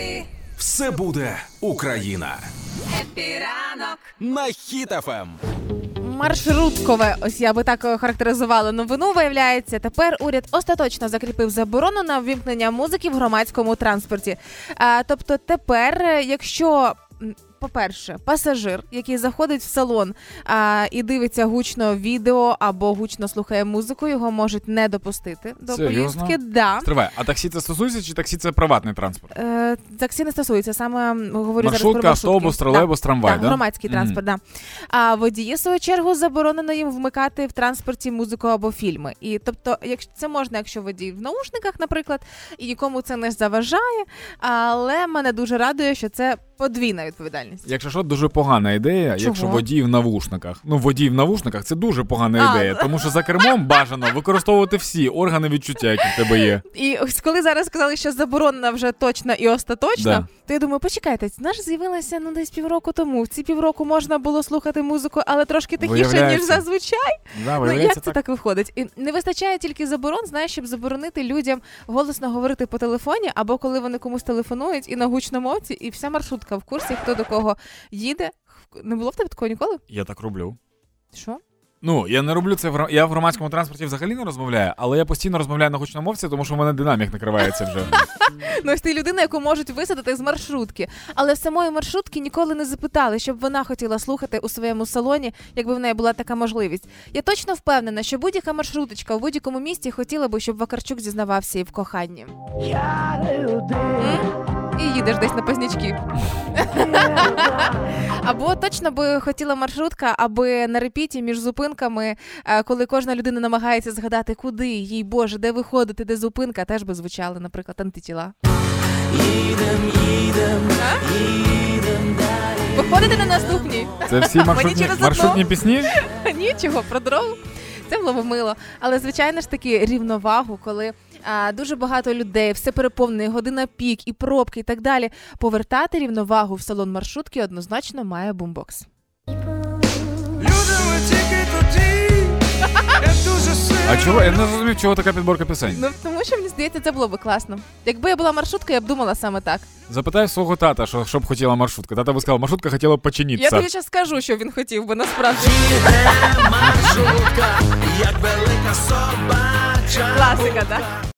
Епі, Все буде Україна. епіранок. На Ем. хітафем. Маршруткове, ось я би так характеризувала новину. Виявляється, тепер уряд остаточно закріпив заборону на ввімкнення музики в громадському транспорті. А, тобто, тепер, якщо. По-перше, пасажир, який заходить в салон а, і дивиться гучно відео або гучно слухає музику, його можуть не допустити до Серйозно? поїздки. Да. Стривай, а таксі це стосується, чи таксі це приватний транспорт? Е, таксі не стосується саме говорю зараз Маршрутка, про маршрутки. автобус, Да. тролейбус, трамвай, да? громадський Мгм. транспорт, да. А водії, в свою чергу, заборонено їм вмикати в транспорті музику або фільми. І тобто, якщо це можна, якщо водій в наушниках, наприклад, і нікому це не заважає. Але мене дуже радує, що це подвійна відповідальність. Якщо що, дуже погана ідея, Чого? якщо водій в навушниках. Ну, водій в навушниках це дуже погана А. ідея, тому що за кермом бажано використовувати всі органи відчуття, які в тебе є. І коли зараз сказали, що заборонена вже точно і остаточно, Да. То я думаю, почекайте, вона ж з'явилася ну десь півроку тому. В ці півроку можна було слухати музику, але трошки тихіше, ніж зазвичай. Да, Ну як це так виходить? І не вистачає тільки заборон, знаєш, щоб заборонити людям голосно говорити по телефоні, або коли вони комусь телефонують і на гучномовці, і вся маршрутка в курсі, хто до кого їде. Не було в тебе такого ніколи? Я так роблю. Що? Ну, я не роблю це в я в громадському транспорті взагалі не розмовляю, але я постійно розмовляю на гучномовці, тому що в мене динамік накривається вже. Ну ось ти людина, яку можуть висадити з маршрутки. Але самої маршрутки ніколи не запитали, щоб вона хотіла слухати у своєму салоні, якби в неї була така можливість. Я точно впевнена, що будь-яка маршруточка у будь-якому місті хотіла би, щоб Вакарчук зізнавався і в коханні. М? І їдеш десь на пазнячки. Або точно би хотіла маршрутка, аби на репіті між зупинками, е, коли кожна людина намагається згадати, куди їй Боже, де виходити, де зупинка, теж би звучали, наприклад, антитіла. А? Виходите на наступній. Це всі маршрутні, маршрутні пісні? Нічого про дорогу. Це було б мило. Але звичайно ж таки рівновагу, коли дуже багато людей, все переповнене, година пік і пробки, і так далі. Повертати рівновагу в салон маршрутки однозначно має бумбокс. А чого? Я не зрозумів, чого така підборка пісень. Ну тому що мені здається, це було би класно. Якби я була маршруткою, я б думала саме так. Запитай свого тата, що, що б хотіла маршрутка. Тата би сказав, маршрутка хотіла б Я починитися. тобі зараз скажу, що він хотів би насправді.